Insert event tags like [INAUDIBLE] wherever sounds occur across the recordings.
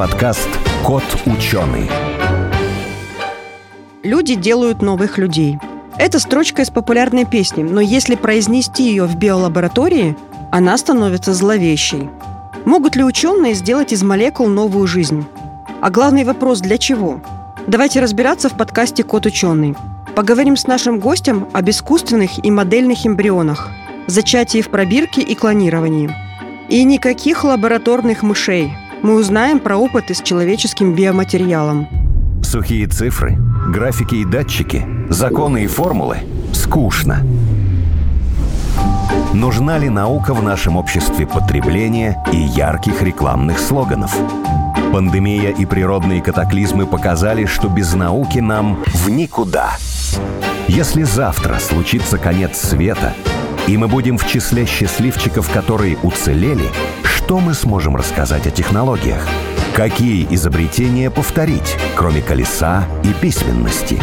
подкаст «Кот ученый». Люди делают новых людей. Это строчка из популярной песни, но если произнести ее в биолаборатории, она становится зловещей. Могут ли ученые сделать из молекул новую жизнь? А главный вопрос – для чего? Давайте разбираться в подкасте «Кот ученый». Поговорим с нашим гостем об искусственных и модельных эмбрионах, зачатии в пробирке и клонировании. И никаких лабораторных мышей. Мы узнаем про опыты с человеческим биоматериалом. Сухие цифры, графики и датчики, законы и формулы – скучно. Нужна ли наука в нашем обществе потребления и ярких рекламных слоганов? Пандемия и природные катаклизмы показали, что без науки нам в никуда. Если завтра случится конец света, и мы будем в числе счастливчиков, которые уцелели, что мы сможем рассказать о технологиях? Какие изобретения повторить, кроме колеса и письменности?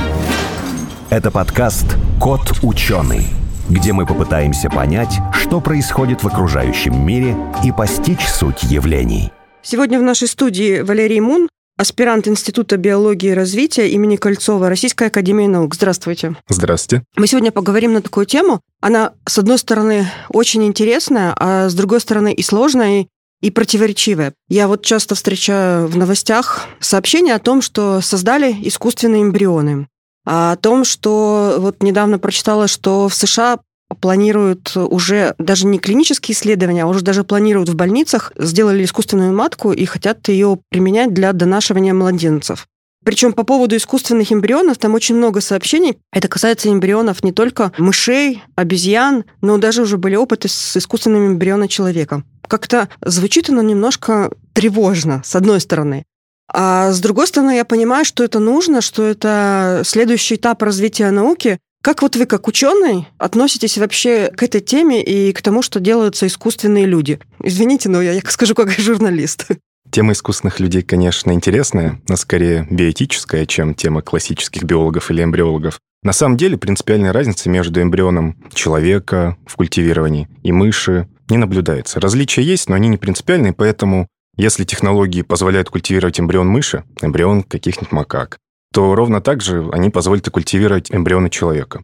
Это подкаст «Кот ученый», где мы попытаемся понять, что происходит в окружающем мире и постичь суть явлений. Сегодня в нашей студии Валерий Мун, аспирант Института биологии и развития имени Кольцова Российской академии наук. Здравствуйте. Здравствуйте. Мы сегодня поговорим на такую тему. Она, с одной стороны, очень интересная, а с другой стороны и сложная, и противоречивая. Я вот часто встречаю в новостях сообщения о том, что создали искусственные эмбрионы. А о том, что вот недавно прочитала, что в США планируют уже даже не клинические исследования, а уже даже планируют в больницах, сделали искусственную матку и хотят ее применять для донашивания младенцев. Причем по поводу искусственных эмбрионов там очень много сообщений. Это касается эмбрионов не только мышей, обезьян, но даже уже были опыты с искусственными эмбрионами человека. Как-то звучит оно немножко тревожно, с одной стороны. А с другой стороны, я понимаю, что это нужно, что это следующий этап развития науки, как вот вы, как ученый, относитесь вообще к этой теме и к тому, что делаются искусственные люди? Извините, но я, я скажу как журналист. Тема искусственных людей, конечно, интересная, но скорее биотическая, чем тема классических биологов или эмбриологов. На самом деле принципиальная разница между эмбрионом человека в культивировании и мыши не наблюдается. Различия есть, но они не принципиальные, поэтому если технологии позволяют культивировать эмбрион мыши, эмбрион каких-нибудь макак, то ровно так же они позволят и культивировать эмбрионы человека.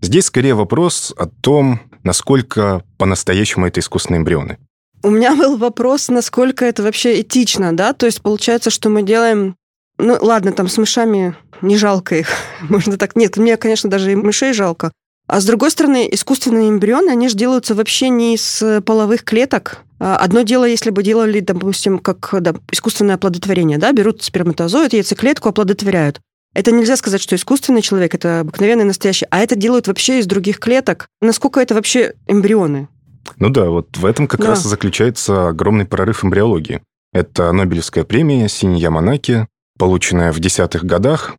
Здесь скорее вопрос о том, насколько по-настоящему это искусственные эмбрионы. У меня [LAUGHS] был вопрос, насколько это вообще этично, да? То есть получается, что мы делаем... Ну, ладно, там с мышами не жалко их. [LAUGHS] Можно так... Нет, мне, конечно, даже и мышей жалко. А с другой стороны, искусственные эмбрионы, они же делаются вообще не из половых клеток. А одно дело, если бы делали, допустим, как да, искусственное оплодотворение, да, берут сперматозоид, яйцеклетку, оплодотворяют. Это нельзя сказать, что искусственный человек, это обыкновенный настоящий, а это делают вообще из других клеток. Насколько это вообще эмбрионы? Ну да, вот в этом как да. раз и заключается огромный прорыв эмбриологии. Это Нобелевская премия Синья Яманаки, полученная в десятых годах.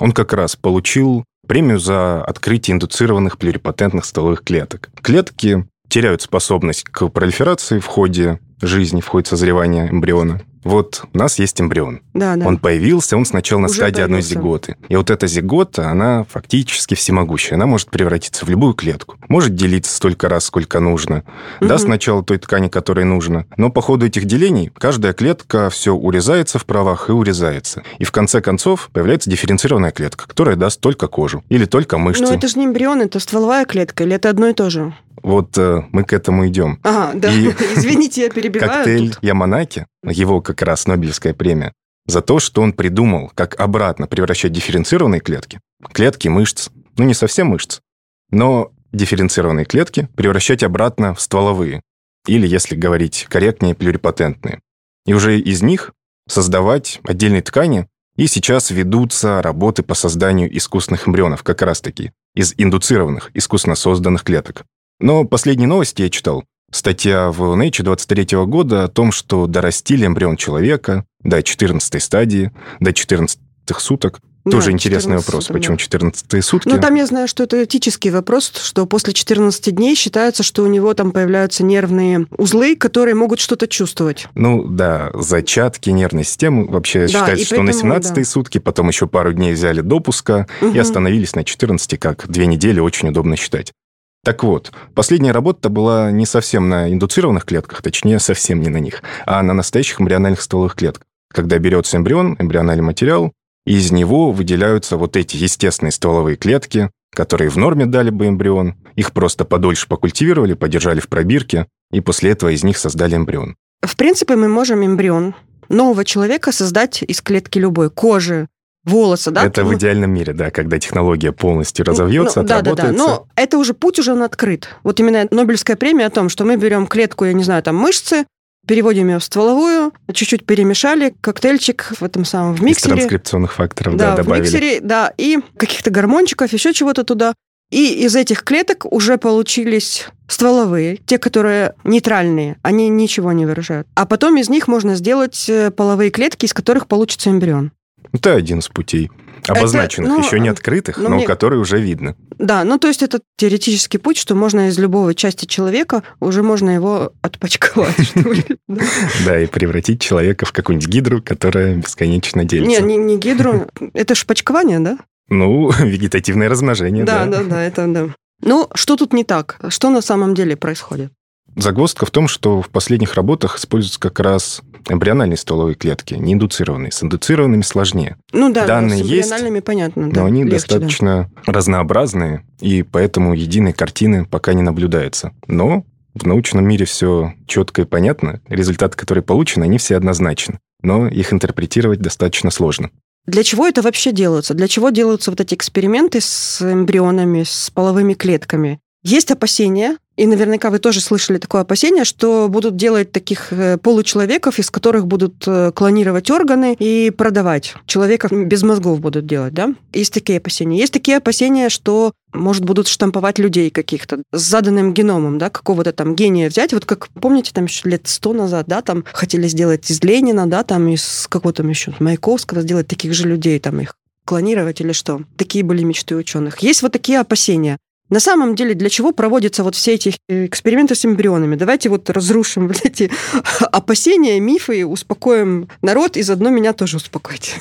Он как раз получил премию за открытие индуцированных плюрипатентных стволовых клеток. Клетки теряют способность к пролиферации в ходе жизни, в ходе созревания эмбриона. Вот у нас есть эмбрион. Да, да. Он появился, он сначала на Уже стадии появился. одной зиготы. И вот эта зигота, она фактически всемогущая. Она может превратиться в любую клетку. Может делиться столько раз, сколько нужно. Угу. Да, сначала той ткани, которой нужно. Но по ходу этих делений каждая клетка все урезается в правах и урезается. И в конце концов появляется дифференцированная клетка, которая даст только кожу или только мышцы. Но это же не эмбрион, это стволовая клетка, или это одно и то же? Вот э, мы к этому идем. Ага, да. И [LAUGHS] Извините, я перебиваю. Коктейль тут. Яманаки, его как раз Нобелевская премия, за то, что он придумал, как обратно превращать дифференцированные клетки, клетки мышц, ну не совсем мышц, но дифференцированные клетки превращать обратно в стволовые, или, если говорить корректнее, плюрипатентные. И уже из них создавать отдельные ткани, и сейчас ведутся работы по созданию искусственных эмбрионов, как раз-таки, из индуцированных, искусственно созданных клеток. Но последние новости я читал. Статья в Nature 23 года о том, что дорастили эмбрион человека до 14 стадии, до 14 суток. Да, Тоже интересный вопрос, суток, почему 14 сутки? Ну, там я знаю, что это этический вопрос, что после 14 дней считается, что у него там появляются нервные узлы, которые могут что-то чувствовать. Ну, да, зачатки нервной системы. Вообще да, считается, что поэтому, на 17 да. сутки, потом еще пару дней взяли допуска угу. и остановились на 14, как две недели, очень удобно считать. Так вот, последняя работа была не совсем на индуцированных клетках, точнее, совсем не на них, а на настоящих эмбриональных стволовых клетках. когда берется эмбрион, эмбриональный материал, и из него выделяются вот эти естественные стволовые клетки, которые в норме дали бы эмбрион, их просто подольше покультивировали, подержали в пробирке, и после этого из них создали эмбрион. В принципе, мы можем эмбрион нового человека создать из клетки любой, кожи, волоса, да? Это Ну, в идеальном мире, да, когда технология полностью разовьется, ну, да, да, да. отработается. Но это уже путь уже он открыт. Вот именно Нобелевская премия о том, что мы берем клетку, я не знаю, там мышцы, переводим ее в стволовую, чуть-чуть перемешали, коктейльчик в этом самом в Из миксере. транскрипционных факторов, да, Да, в добавили. миксере, да, и каких-то гормончиков, еще чего-то туда. И из этих клеток уже получились стволовые, те, которые нейтральные, они ничего не выражают. А потом из них можно сделать э, половые клетки, из которых получится эмбрион. Это один из путей. Обозначенных, ну, еще не открытых, ну, но мне- которые уже видно. Да, ну то есть это теоретический путь, что можно из любого части человека уже можно его отпочковать, [LAUGHS] что ли. Да. И превратить человека в какую-нибудь гидру, которая бесконечно Не, делится. не, не гидру, это шпачкование, да? Ну, [LAUGHS] вегетативное размножение, Да, да. да, да, это да. Ну, что тут не так? Что на самом деле происходит? Загвоздка в том, что в последних работах используются как раз эмбриональные стволовые клетки, не индуцированные. С индуцированными сложнее. Ну да, Данные с есть, эмбриональными понятно. Но да, они легче, да. достаточно разнообразные, и поэтому единой картины пока не наблюдается. Но в научном мире все четко и понятно. Результаты, которые получены, они все однозначны. Но их интерпретировать достаточно сложно. Для чего это вообще делается? Для чего делаются вот эти эксперименты с эмбрионами, с половыми клетками? Есть опасения, и наверняка вы тоже слышали такое опасение, что будут делать таких э, получеловеков, из которых будут э, клонировать органы и продавать. Человека без мозгов будут делать, да? Есть такие опасения. Есть такие опасения, что, может, будут штамповать людей каких-то с заданным геномом, да, какого-то там гения взять. Вот как, помните, там еще лет сто назад, да, там хотели сделать из Ленина, да, там из какого там еще Маяковского сделать таких же людей, там их клонировать или что. Такие были мечты ученых. Есть вот такие опасения. На самом деле, для чего проводятся вот все эти эксперименты с эмбрионами? Давайте вот разрушим [LAUGHS] вот эти опасения, мифы, успокоим народ, и заодно меня тоже успокойте.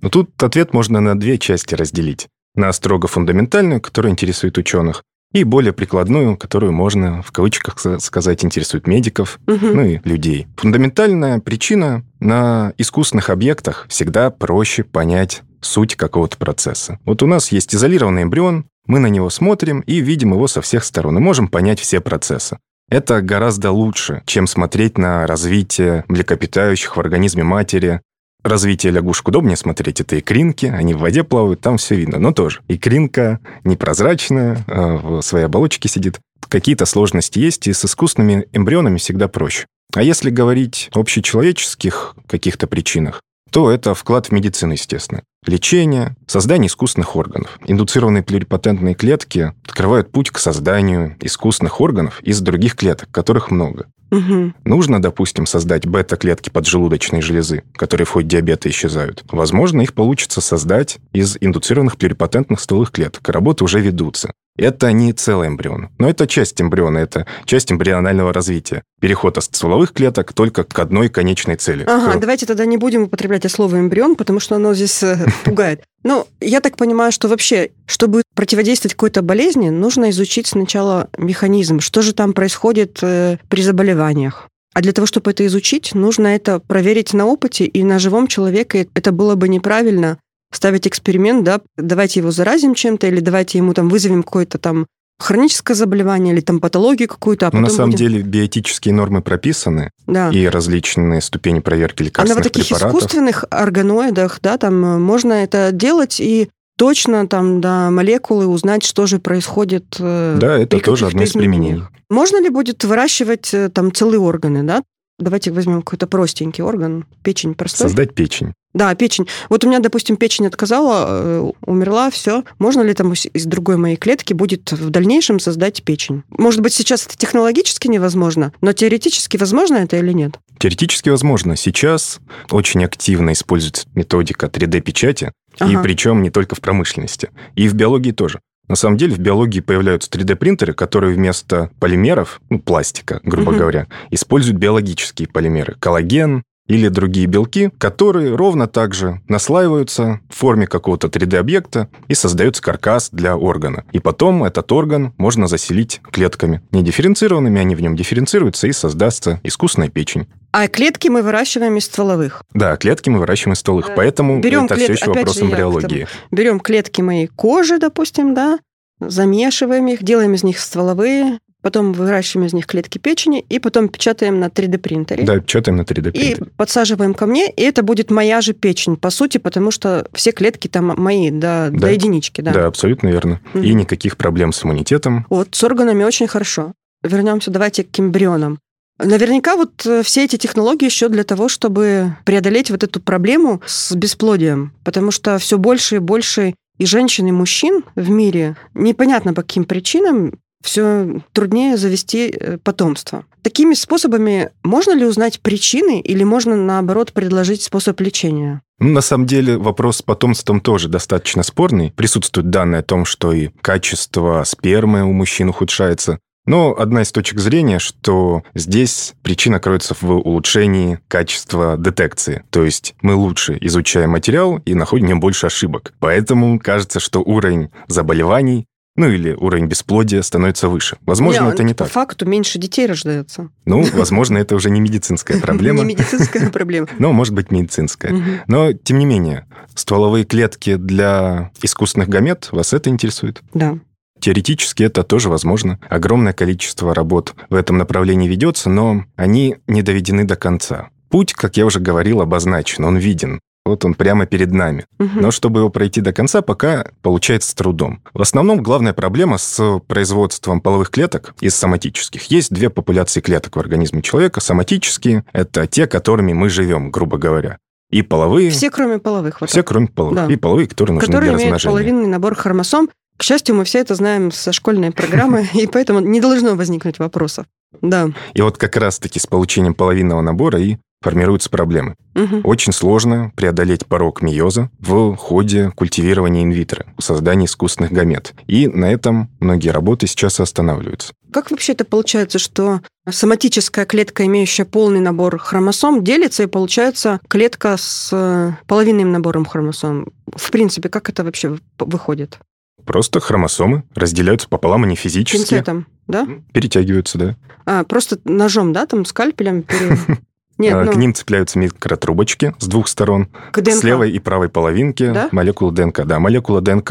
Но тут ответ можно на две части разделить. На строго фундаментальную, которая интересует ученых, и более прикладную, которую можно, в кавычках ска- сказать, интересует медиков, Мгм. ну и людей. Фундаментальная причина на искусственных объектах всегда проще понять суть какого-то процесса. Вот у нас есть изолированный эмбрион, мы на него смотрим и видим его со всех сторон, и можем понять все процессы. Это гораздо лучше, чем смотреть на развитие млекопитающих в организме матери. Развитие лягушек удобнее смотреть. Это икринки, они в воде плавают, там все видно. Но тоже икринка непрозрачная, а в своей оболочке сидит. Какие-то сложности есть, и с искусственными эмбрионами всегда проще. А если говорить о общечеловеческих каких-то причинах, то это вклад в медицину, естественно. Лечение, создание искусственных органов. Индуцированные плюрипатентные клетки открывают путь к созданию искусственных органов из других клеток, которых много. Мгм. Нужно, допустим, создать бета-клетки поджелудочной железы, которые в ходе диабета исчезают. Возможно, их получится создать из индуцированных плюрипатентных стволовых клеток. Работы уже ведутся. Это не целый эмбрион, но это часть эмбриона, это часть эмбрионального развития. Переход от стволовых клеток только к одной конечной цели. Ага, К- давайте тогда не будем употреблять слово эмбрион, потому что оно здесь э, [LAUGHS] пугает. Ну, я так понимаю, что вообще, чтобы противодействовать какой-то болезни, нужно изучить сначала механизм, что же там происходит э, при заболеваниях. А для того, чтобы это изучить, нужно это проверить на опыте и на живом человеке. Это было бы неправильно ставить эксперимент, да, давайте его заразим чем-то, или давайте ему там вызовем какое-то там хроническое заболевание или там патологию какую-то, а потом на самом будем- деле биотические нормы прописаны, да. и различные ступени проверки А на лекарственных вот таких препаратов. искусственных органоидах, да, там э, можно это делать и точно там до молекулы узнать, что же происходит. э, Да, это тоже одно из применений. Можно ли будет выращивать э, там целые органы, да? Давайте возьмем какой-то простенький орган, печень простой. Создать печень. Да, печень. Вот у меня, допустим, печень отказала, э, умерла, все. Можно ли там из другой моей клетки будет в дальнейшем создать печень? Может быть, сейчас это технологически невозможно, но теоретически возможно это или нет? Теоретически возможно. Сейчас очень активно используется методика 3D-печати, и Ага. причем не только в промышленности, и в биологии тоже. На самом деле в биологии появляются 3D-принтеры, которые вместо полимеров, ну, пластика, грубо Мгм. говоря, используют биологические полимеры. Коллаген или другие белки, которые ровно так же наслаиваются в форме какого-то 3D-объекта и создается каркас для органа. И потом этот орган можно заселить клетками. Не дифференцированными, они в нем дифференцируются, и создастся искусственная печень. А клетки мы выращиваем из стволовых. Да, клетки мы выращиваем из стволовых, Да. поэтому Берем это клет- все еще опять вопрос эмбриологии. Берем клетки моей кожи, допустим, да, замешиваем их, делаем из них стволовые, потом выращиваем из них клетки печени и потом печатаем на 3D-принтере. Да, печатаем на 3D И подсаживаем ко мне, и это будет моя же печень, по сути, потому что все клетки там мои, до, Да. до единички, да. Да, абсолютно верно. Мгм. И никаких проблем с иммунитетом. Вот, с органами очень хорошо. Вернемся давайте к эмбрионам. Наверняка вот э, все эти технологии еще для того, чтобы преодолеть вот эту проблему с бесплодием, потому что все больше и больше и женщин, и мужчин в мире, непонятно по каким причинам, все труднее завести э, потомство. Такими способами можно ли узнать причины или можно, наоборот, предложить способ лечения? Ну, на самом деле вопрос с потомством тоже достаточно спорный. Присутствуют данные о том, что и качество спермы у мужчин ухудшается. Но одна из точек зрения, что здесь причина кроется в улучшении качества детекции. То есть мы лучше изучаем материал и находим в больше ошибок. Поэтому кажется, что уровень заболеваний ну или уровень бесплодия становится выше. Возможно, Не, это не по так. факту меньше детей рождается. Ну, возможно, это уже не медицинская [LAUGHS] проблема, Не медицинская проблема. но может быть медицинская. Но, тем не менее, стволовые клетки для искусственных гамет, вас это интересует? Да. Теоретически это тоже возможно. Огромное количество работ в этом направлении ведется, но они не доведены до конца. Путь, как я уже говорил, обозначен, он виден. Вот он прямо перед нами. Мгм. Но чтобы его пройти до конца, пока получается с трудом. В основном главная проблема с производством половых клеток из соматических. Есть две популяции клеток в организме человека. Соматические – это те, которыми мы живем, грубо говоря. И половые, Все, кроме половых. Вот все так. кроме половых. Да. И половые, которые нужны которые для имеют размножения. половинный набор хромосом. К счастью, мы все это знаем со школьной программы, [LAUGHS] и поэтому не должно возникнуть вопросов. Да. И вот как раз-таки с получением половинного набора и формируются проблемы. Мгм. Очень сложно преодолеть порог миоза в ходе культивирования инвитро, создания искусственных гамет. И на этом многие работы сейчас останавливаются. Как вообще это получается, что соматическая клетка, имеющая полный набор хромосом, делится, и получается клетка с э, половинным набором хромосом? В принципе, как это вообще выходит? Просто хромосомы разделяются пополам, они физически Пинцетом, да? перетягиваются, да. А, просто ножом, да, там, скальпелем? пере- [LAUGHS] Нет, А, ну, К ним цепляются микротрубочки с двух сторон, к ДНК. с левой и правой половинки Да? молекулы ДНК. Да, молекула ДНК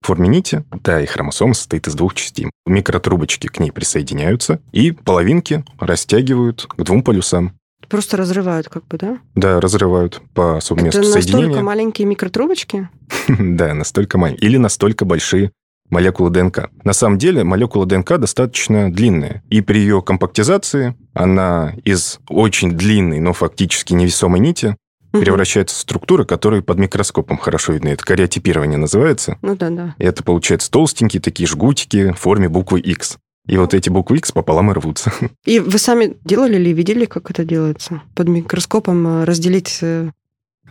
в форме нити, да, и хромосом состоит из двух частей. Микротрубочки к ней присоединяются, и половинки растягивают к двум полюсам. Просто разрывают, как бы, да? Да, разрывают по своему Это настолько соединения. маленькие микротрубочки? [LAUGHS] Да, настолько маленькие. Или настолько большие молекулы ДНК. На самом деле молекула ДНК достаточно длинная. И при ее компактизации она из очень длинной, но фактически невесомой нити превращается в структуры, которые под микроскопом хорошо видны. Это кариотипирование называется. Ну да, да. И это получается толстенькие такие жгутики в форме буквы X. И вот эти буквы X пополам и рвутся. И вы сами делали или видели, как это делается? Под микроскопом э, разделить...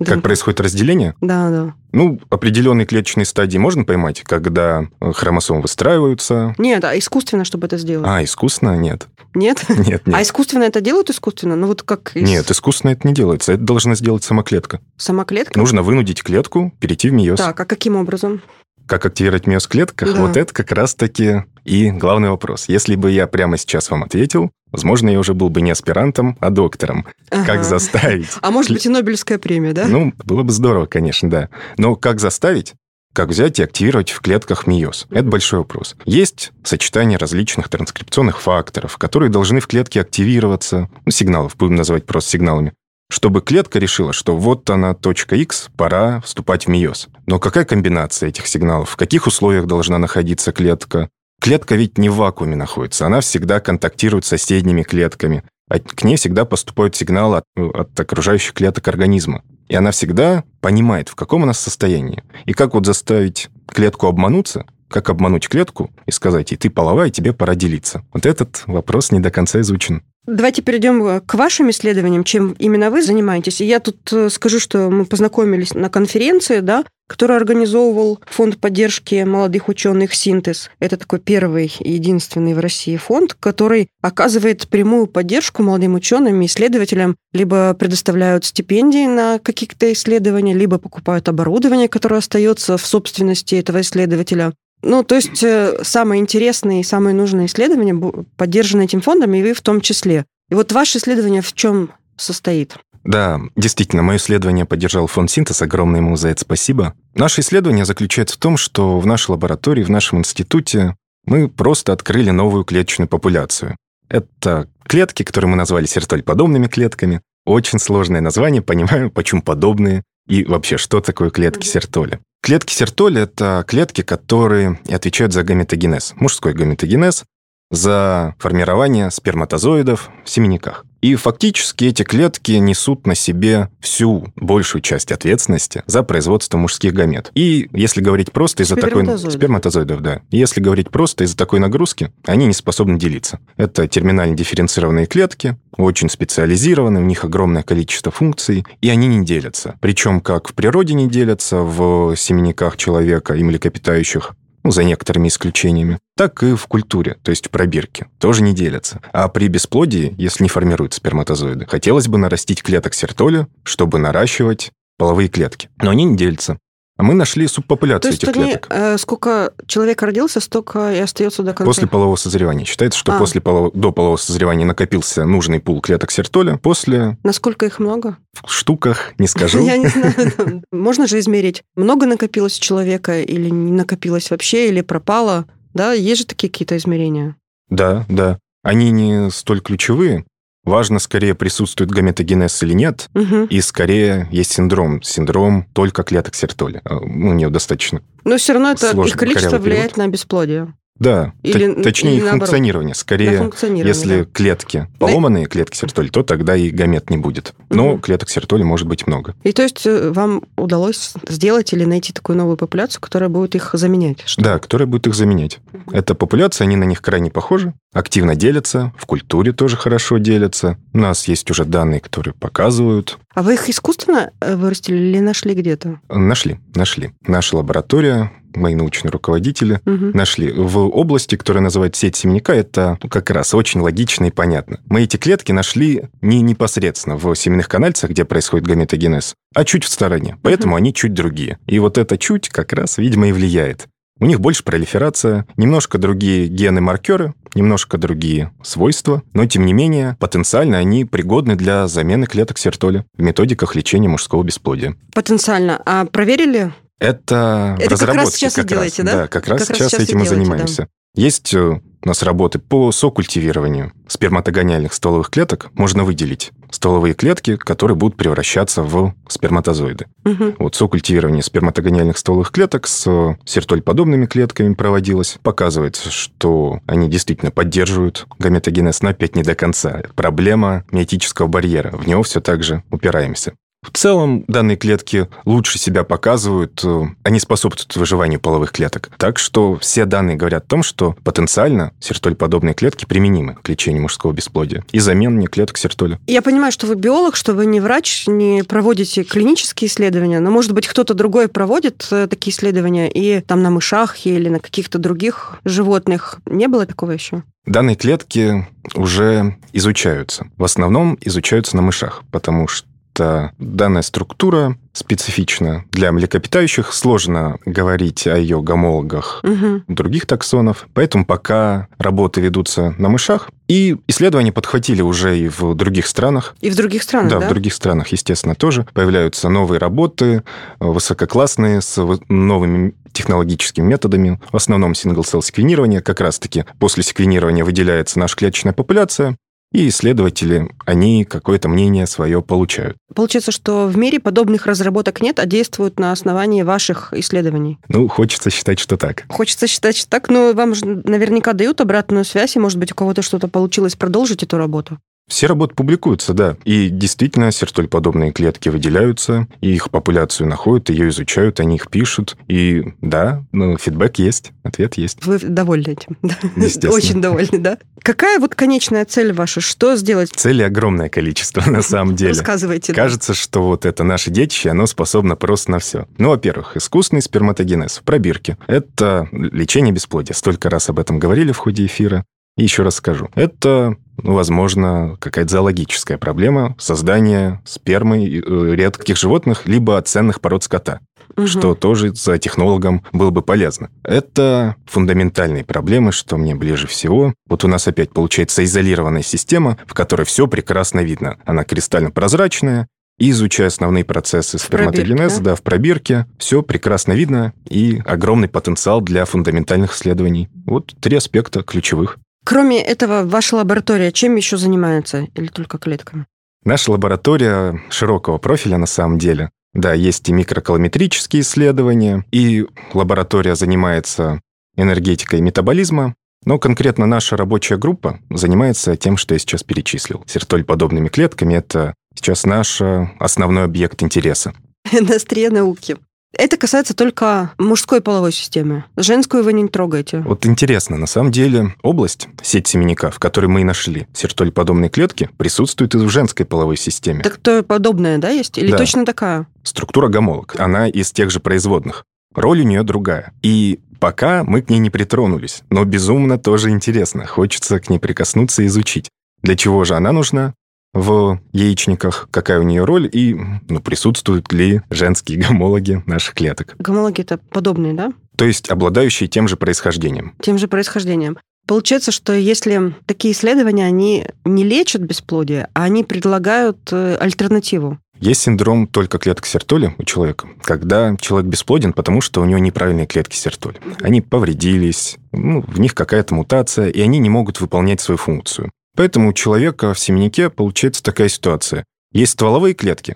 Как происходит разделение? Да, да. Ну, определенные клеточные стадии можно поймать, когда э, хромосомы выстраиваются. Нет, а искусственно, чтобы это сделать? А, искусственно? Нет. Нет? [LAUGHS] Нет, А нет. искусственно это делают искусственно? Ну вот как из- Нет, искусственно это не делается. Это должна сделать сама клетка. сама клетка? Нужно вынудить клетку перейти в миоз. Так, а каким образом? Как активировать миоз в клетках? Да. Вот это как раз-таки и главный вопрос. Если бы я прямо сейчас вам ответил, возможно, я уже был бы не аспирантом, а доктором. Ага. Как заставить? А может быть и Нобелевская премия, да? Ну, было бы здорово, конечно, да. Но как заставить? Как взять и активировать в клетках миоз? Это большой вопрос. Есть сочетание различных транскрипционных факторов, которые должны в клетке активироваться, ну, сигналов, будем называть просто сигналами, чтобы клетка решила, что вот она, точка X, пора вступать в миоз. Но какая комбинация этих сигналов? В каких условиях должна находиться клетка? Клетка ведь не в вакууме находится, она всегда контактирует с соседними клетками. А к ней всегда поступают сигналы от, от окружающих клеток организма. И она всегда понимает, в каком она состоянии. И как вот заставить клетку обмануться, как обмануть клетку и сказать, и ты половая, тебе пора делиться. Вот этот вопрос не до конца изучен. Давайте перейдем к вашим исследованиям, чем именно вы занимаетесь. И я тут э, скажу, что мы познакомились на конференции, да, которую организовывал фонд поддержки молодых ученых «Синтез». Это такой первый и единственный в России фонд, который оказывает прямую поддержку молодым ученым и исследователям, либо предоставляют стипендии на какие-то исследования, либо покупают оборудование, которое остается в собственности этого исследователя. Ну, то есть э, самые интересные и самые нужные исследования поддержаны этим фондом, и вы в том числе. И вот ваше исследование в чем состоит? Да, действительно, мое исследование поддержал фонд «Синтез». Огромное ему за это спасибо. Наше исследование заключается в том, что в нашей лаборатории, в нашем институте мы просто открыли новую клеточную популяцию. Это клетки, которые мы назвали сертоль-подобными клетками. Очень сложное название, понимаю, почему подобные и вообще, что такое клетки сертоля. Клетки сертоля – это клетки, которые отвечают за гаметогенез, мужской гаметогенез, за формирование сперматозоидов в семенниках. И фактически эти клетки несут на себе всю большую часть ответственности за производство мужских гамет. И если говорить просто из-за такой... Сперматозоидов, да. И если говорить просто из-за такой нагрузки, они не способны делиться. Это терминально дифференцированные клетки, очень специализированы, у них огромное количество функций, и они не делятся. Причем как в природе не делятся, в семенниках человека и млекопитающих, ну, за некоторыми исключениями, так и в культуре, то есть в пробирке, тоже не делятся. А при бесплодии, если не формируются сперматозоиды, хотелось бы нарастить клеток сертоля, чтобы наращивать половые клетки. Но они не делятся. А мы нашли субпопуляцию этих они, клеток. Э, сколько человек родился, столько и остается до конца. После полового созревания. Считается, что а. после полов... до полового созревания накопился нужный пул клеток сертоля. После... Насколько их много? В штуках не скажу. [LAUGHS] Я не знаю. Можно же измерить, много накопилось у человека или не накопилось вообще, или пропало. Да, есть же такие какие-то измерения. Да, да. Они не столь ключевые, Важно, скорее присутствует гаметогенез или нет, угу. и скорее есть синдром. Синдром только клеток сертоля. А, ну, у нее достаточно Но все равно это их количество влияет на бесплодие. Да, или, точнее или их функционирование. Скорее, функционирование, если да. клетки поломанные, клетки сертоли, то тогда и гамет не будет. Но угу. клеток сертоли может быть много. И то есть э, вам удалось сделать или найти такую новую популяцию, которая будет их заменять? Что? Да, которая будет их заменять. Угу. Эта популяция, они на них крайне похожи, активно делятся, в культуре тоже хорошо делятся. У нас есть уже данные, которые показывают. А вы их искусственно э, вырастили или нашли где-то? Нашли, нашли. Наша лаборатория мои научные руководители угу. нашли. В области, которая называется сеть семенника, это ну, как раз очень логично и понятно. Мы эти клетки нашли не непосредственно в семенных канальцах, где происходит гаметогенез, а чуть в стороне. Поэтому угу. они чуть другие. И вот это чуть как раз, видимо, и влияет. У них больше пролиферация, немножко другие гены-маркеры, немножко другие свойства, но, тем не менее, потенциально они пригодны для замены клеток сертоля в методиках лечения мужского бесплодия. Потенциально. А проверили это, это разработки как раз сейчас как и делаете, раз, да? Да, как раз как сейчас, сейчас этим и делаете, занимаемся. Да. Есть э, у нас работы по сокультивированию сперматогониальных стволовых клеток. Можно выделить стволовые клетки, которые будут превращаться в сперматозоиды. Угу. Вот сокультивирование сперматогониальных стволовых клеток с сертоль-подобными клетками проводилось. Показывается, что они действительно поддерживают гаметогенез, но опять не до конца. Проблема миотического барьера. В него все так же упираемся. В целом, данные клетки лучше себя показывают, э, они способствуют выживанию половых клеток. Так что все данные говорят о том, что потенциально сертоль-подобные клетки применимы к лечению мужского бесплодия и замене клеток сертоля. Я понимаю, что вы биолог, что вы не врач, не проводите клинические исследования, но, может быть, кто-то другой проводит э, такие исследования и там на мышах или на каких-то других животных. Не было такого еще? Данные клетки уже изучаются. В основном изучаются на мышах, потому что что данная структура специфична для млекопитающих. Сложно говорить о ее гомологах угу. других таксонов. Поэтому пока работы ведутся на мышах. И исследования подхватили уже и в других странах. И в других странах, да? Да, в других странах, естественно, тоже. Появляются новые работы, высококлассные, с новыми технологическими методами, в основном сингл-селл секвенирование. Как раз-таки после секвенирования выделяется наша клеточная популяция, и исследователи, они какое-то мнение свое получают. Получается, что в мире подобных разработок нет, а действуют на основании ваших исследований? Ну, хочется считать, что так. Хочется считать, что так, но вам же наверняка дают обратную связь, и, может быть, у кого-то что-то получилось продолжить эту работу. Все работы публикуются, да. И действительно, сертоль-подобные клетки выделяются, и их популяцию находят, ее изучают, они их пишут. И да, ну, фидбэк есть, ответ есть. Вы довольны этим? Да? [LAUGHS] Естественно. Очень довольны, да? Какая вот конечная цель ваша? Что сделать? Целей огромное количество, на [LAUGHS] самом деле. Рассказывайте. Кажется, что вот это наше детище, оно способно просто на все. Ну, во-первых, искусственный сперматогенез в пробирке. Это лечение бесплодия. Столько раз об этом говорили в ходе эфира. И еще раз скажу. Это, возможно, какая-то зоологическая проблема создания спермы э, редких животных, либо ценных пород скота Мгм. что тоже за технологом было бы полезно. Это фундаментальные проблемы, что мне ближе всего. Вот у нас опять получается изолированная система, в которой все прекрасно видно. Она кристально прозрачная, и изучая основные процессы сперматогенеза, да? да, в пробирке, все прекрасно видно и огромный потенциал для фундаментальных исследований. Вот три аспекта ключевых. Кроме этого, ваша лаборатория чем еще занимается? Или только клетками? Наша лаборатория широкого профиля на самом деле. Да, есть и микрокалометрические исследования, и лаборатория занимается энергетикой метаболизма, но конкретно наша рабочая группа занимается тем, что я сейчас перечислил. Сертоль-подобными клетками – это сейчас наш э, основной объект интереса. [LAUGHS] На острие науки. Это касается только мужской половой системы. Женскую вы не трогаете. Вот интересно, на самом деле область, сеть семенника, в которой мы и нашли сертоль-подобные клетки, присутствует и в женской половой системе. Так то подобное, да, есть? Или Да. точно такая? Структура гомолог, она из тех же производных. Роль у нее другая. И пока мы к ней не притронулись, но безумно тоже интересно. Хочется к ней прикоснуться и изучить. Для чего же она нужна в яичниках, какая у нее роль и ну, присутствуют ли женские [LAUGHS] гомологи наших клеток. Гомологи это подобные, да? То есть обладающие тем же происхождением. Тем же происхождением. Получается, что если такие исследования, они не лечат бесплодие, а они предлагают э, альтернативу. Есть синдром только клеток сертоли у человека, когда человек бесплоден, потому что у него неправильные клетки сертоли. Они повредились, ну, в них какая-то мутация, и они не могут выполнять свою функцию. Поэтому у человека в семеннике получается такая ситуация. Есть стволовые клетки,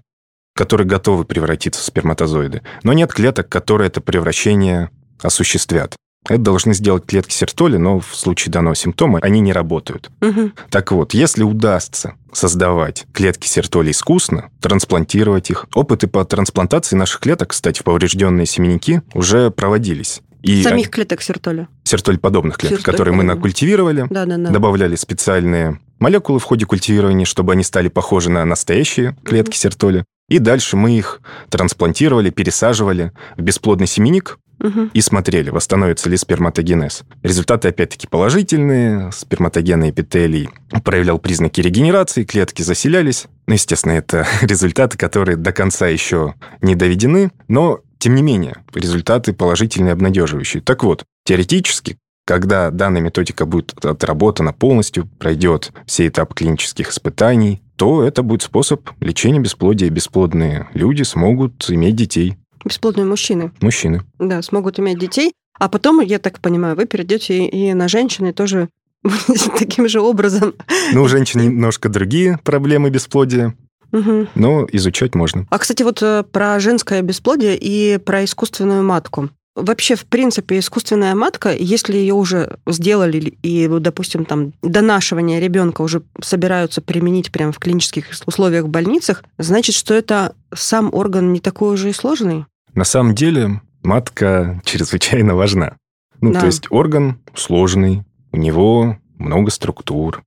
которые готовы превратиться в сперматозоиды, но нет клеток, которые это превращение осуществят. Это должны сделать клетки сертоли, но в случае данного симптома они не работают. Мгм. Так вот, если удастся создавать клетки сертоли искусно, трансплантировать их, опыты по трансплантации наших клеток, кстати, в поврежденные семенники уже проводились. И Самих клеток сертоля. Сертоль-подобных клеток, которые мы накультивировали, Да, да, да. добавляли специальные молекулы в ходе культивирования, чтобы они стали похожи на настоящие клетки сертоли. И дальше мы их трансплантировали, пересаживали в бесплодный семенник, Мгм. и смотрели, восстановится ли сперматогенез. Результаты опять-таки положительные. Сперматогенный эпителий проявлял признаки регенерации, клетки заселялись. Ну, естественно, это [LAUGHS] результаты, которые до конца еще не доведены, но, тем не менее, результаты положительные, обнадеживающие. Так вот, теоретически, когда данная методика будет отработана полностью, пройдет все этапы клинических испытаний, то это будет способ лечения бесплодия. Бесплодные люди смогут иметь детей, Бесплодные мужчины, мужчины. да, смогут иметь детей. А потом, я так понимаю, вы перейдете и на женщин, и тоже [LAUGHS] таким же образом. Ну, у женщин немножко другие проблемы бесплодия, Мгм. но изучать можно. А, кстати, вот э, про женское бесплодие и про искусственную матку. Вообще, в принципе, искусственная матка, если ее уже сделали, и, допустим, там донашивание ребенка уже собираются применить прямо в клинических условиях в больницах, значит, что это сам орган не такой уже и сложный? На самом деле матка чрезвычайно важна. Ну, Да. то есть орган сложный, у него много структур,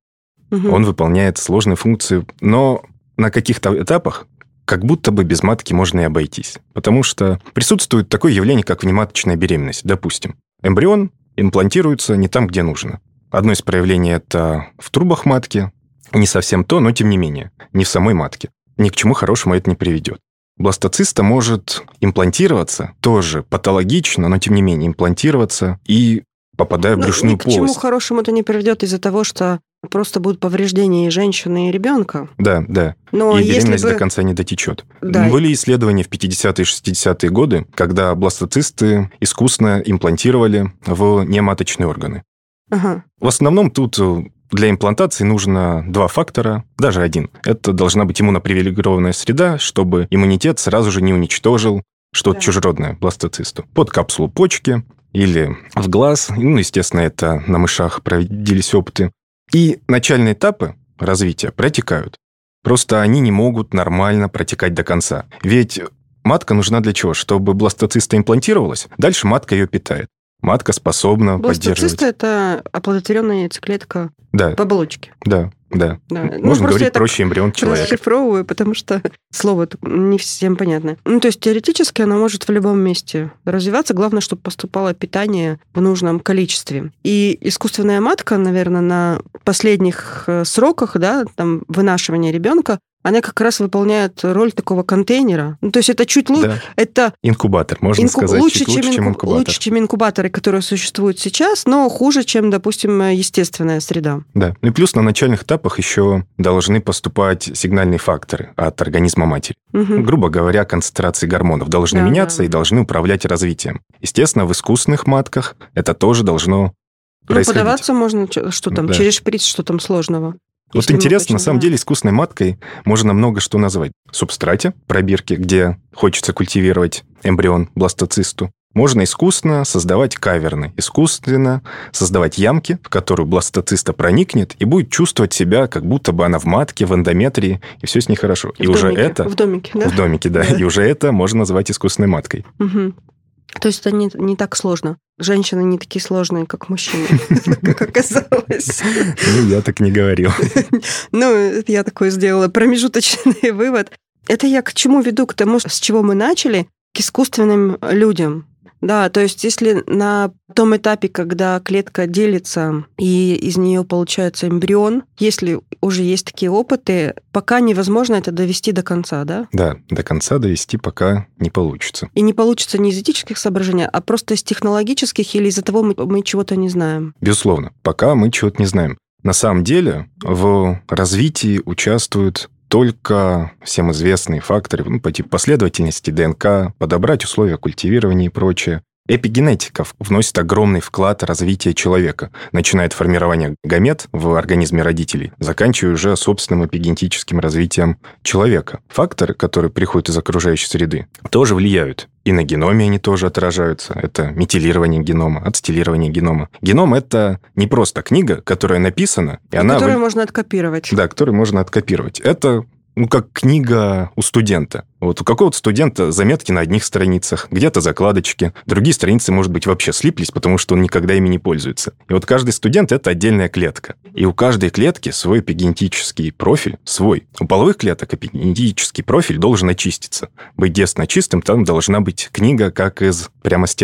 Мгм. он выполняет сложные функции, но на каких-то этапах как будто бы без матки можно и обойтись. Потому что присутствует такое явление, как внематочная беременность, допустим. Эмбрион имплантируется не там, где нужно. Одно из проявлений – это в трубах матки. Не совсем то, но тем не менее. Не в самой матке. Ни к чему хорошему это не приведет. Бластоциста может имплантироваться тоже патологично, но тем не менее имплантироваться и попадая в Ну, брюшную ни к чему полость. хорошему это не приведет из-за того, что просто будут повреждения и женщины, и ребенка. Да, да. Но и если беременность бы... до конца не дотечет. Да. Были исследования в 50-е и 60-е годы, когда бластоцисты искусно имплантировали в нематочные органы. Ага. В основном тут э, для имплантации нужно два фактора, даже один. Это должна быть иммунопривилегированная среда, чтобы иммунитет сразу же не уничтожил что-то Да. чужеродное бластоцисту. Под капсулу почки или в глаз. Ну, естественно, это на мышах проводились опыты. И начальные этапы развития протекают. Просто они не могут нормально протекать до конца. Ведь матка нужна для чего? Чтобы бластоциста имплантировалась, дальше матка ее питает. Матка способна Бластоциста поддерживать. это оплодотворенная яйцеклетка Да, в оболочке. да, да. Да. Ну, Можно говорить проще эмбрион [LAUGHS] человека. Расшифровываю, потому что слово не всем понятно. Ну, то есть теоретически она может в любом месте развиваться. Главное, чтобы поступало питание в нужном количестве. И искусственная матка, наверное, на последних э, сроках, да, там, вынашивания ребенка, она как раз выполняет роль такого контейнера. Ну, то есть это чуть лучше, Да. это Инкубатор, можно инку- сказать, лучше, чуть лучше, чем, чем инку- инкубатор. лучше, чем инкубаторы, которые существуют сейчас, но хуже, чем, допустим, естественная среда. Да. Ну и плюс на начальных этапах еще должны поступать сигнальные факторы от организма матери. Мгм. Грубо говоря, концентрации гормонов должны Да, меняться да. и должны управлять развитием. Естественно, в искусственных матках это тоже должно Ну, подаваться можно, что там, Да. через шприц, что там сложного. Вот Если мы интересно, на самом деле, искусственной маткой можно много что назвать. Субстрате, пробирки, где хочется культивировать эмбрион, бластоцисту. Можно искусственно создавать каверны, искусственно создавать ямки, в которую бластоциста проникнет и будет чувствовать себя, как будто бы она в матке, в эндометрии, и все с ней хорошо. И В уже домике, это... В домике, да? В домике, да. Да. И уже это можно назвать искусственной маткой. Мгм. То есть это не, не так сложно. Женщины не такие сложные, как мужчины, [LAUGHS] как оказалось. Ну, я так не говорил. [LAUGHS] Ну, я такой сделала промежуточный [LAUGHS] вывод. Это я к чему веду? К тому, с чего мы начали, к искусственным людям. Да, то есть если на том этапе, когда клетка делится и из нее получается эмбрион, если уже есть такие опыты, пока невозможно это довести до конца, да? Да, до конца довести пока не получится. И не получится не из этических соображений, а просто из технологических или из-за того, мы, мы чего-то не знаем. Безусловно, пока мы чего-то не знаем. На самом деле в развитии участвуют только всем известные факторы, ну, по типу последовательности ДНК, подобрать условия культивирования и прочее. Эпигенетика вносит огромный вклад в развитие человека, начиная от формирования гамет в организме родителей, заканчивая уже собственным эпигенетическим развитием человека. Факторы, которые приходят из окружающей среды, тоже влияют. И на геноме они тоже отражаются. Это метилирование генома, ацетилирование генома. Геном — это не просто книга, которая написана, и она... Которые вы- можно откопировать. Да, которую можно откопировать. Это ну, как книга у студента. Вот у какого-то студента заметки на одних страницах, где-то закладочки, другие страницы, может быть, вообще слиплись, потому что он никогда ими не пользуется. И вот каждый студент — это отдельная клетка. И у каждой клетки свой эпигенетический профиль, свой. У половых клеток эпигенетический профиль должен очиститься. Быть девственно чистым, там должна быть книга, как из прямо с.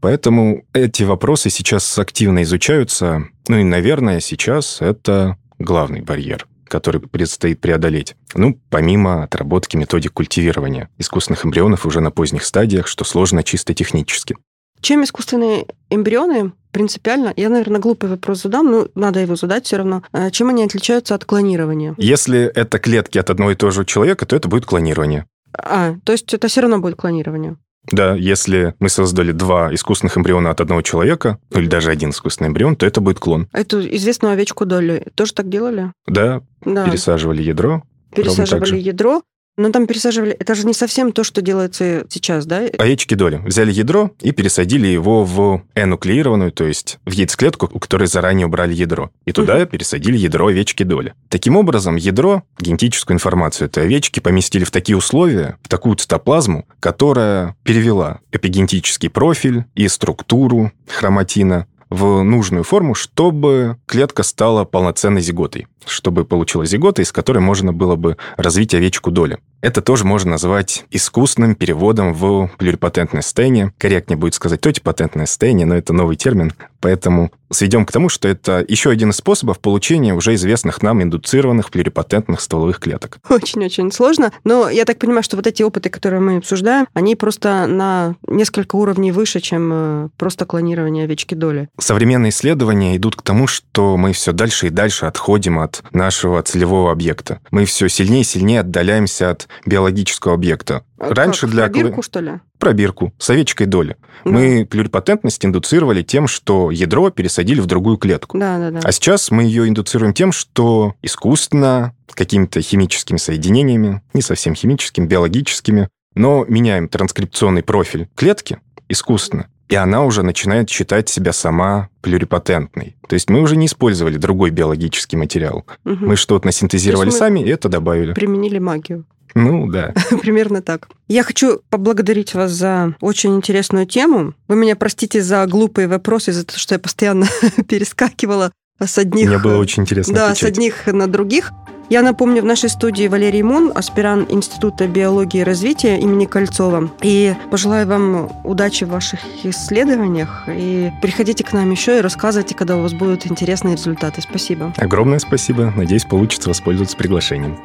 Поэтому эти вопросы сейчас активно изучаются. Ну и, наверное, сейчас это главный барьер который предстоит преодолеть. Ну, помимо отработки методик культивирования искусственных эмбрионов уже на поздних стадиях, что сложно чисто технически. Чем искусственные эмбрионы принципиально, я, наверное, глупый вопрос задам, но надо его задать все равно. А Чем они отличаются от клонирования? Если это клетки от одного и того же человека, то это будет клонирование. А, то есть это все равно будет клонирование. Да, если мы создали два искусственных эмбриона от одного человека, ну или даже один искусственный эмбрион, то это будет клон. Эту известную овечку Долли тоже так делали? Да, Да. пересаживали ядро. Пересаживали ядро. Но там пересаживали... Это же не совсем то, что делается сейчас, да? Овечки доли. Взяли ядро и пересадили его в энуклеированную, то есть в яйцеклетку, у которой заранее убрали ядро. И туда пересадили ядро овечки доли. Таким образом, ядро, генетическую информацию этой овечки поместили в такие условия, в такую цитоплазму, которая перевела эпигенетический профиль и структуру хроматина в нужную форму, чтобы клетка стала полноценной зиготой, чтобы получилась зигота, из которой можно было бы развить овечку доли. Это тоже можно назвать искусственным переводом в плюрипатентное состояние. Корректнее будет сказать тотипатентное состояние, но это новый термин. Поэтому сведем к тому, что это еще один из способов получения уже известных нам индуцированных плюрипатентных стволовых клеток. Очень-очень сложно. Но я так понимаю, что вот эти опыты, которые мы обсуждаем, они просто на несколько уровней выше, чем э, просто клонирование овечки доли. Современные исследования идут к тому, что мы все дальше и дальше отходим от нашего целевого объекта. Мы все сильнее и сильнее отдаляемся от биологического объекта. А Раньше как, для... пробирку, что ли? Пробирку с овечкой доли. Да. Мы плюрипатентность индуцировали тем, что ядро пересадили в другую клетку. Да, да, да. А сейчас мы ее индуцируем тем, что искусственно, какими-то химическими соединениями, не совсем химическими, биологическими, но меняем транскрипционный профиль клетки искусственно и она уже начинает считать себя сама плюрипатентной. То есть мы уже не использовали другой биологический материал. Угу. Мы что-то насинтезировали сами и это добавили. Применили магию. Ну, да. [LAUGHS] Примерно так. Я хочу поблагодарить вас за очень интересную тему. Вы меня простите за глупые вопросы, за то, что я постоянно [LAUGHS] перескакивала с одних... Мне было очень интересно Да, отвечать. с одних на других. Я напомню, в нашей студии Валерий Мун, аспирант Института биологии и развития имени Кольцова. И пожелаю вам удачи в ваших исследованиях. И приходите к нам еще и рассказывайте, когда у вас будут интересные результаты. Спасибо. Огромное спасибо. Надеюсь, получится воспользоваться приглашением.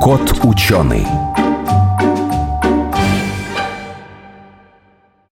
Кот ученый.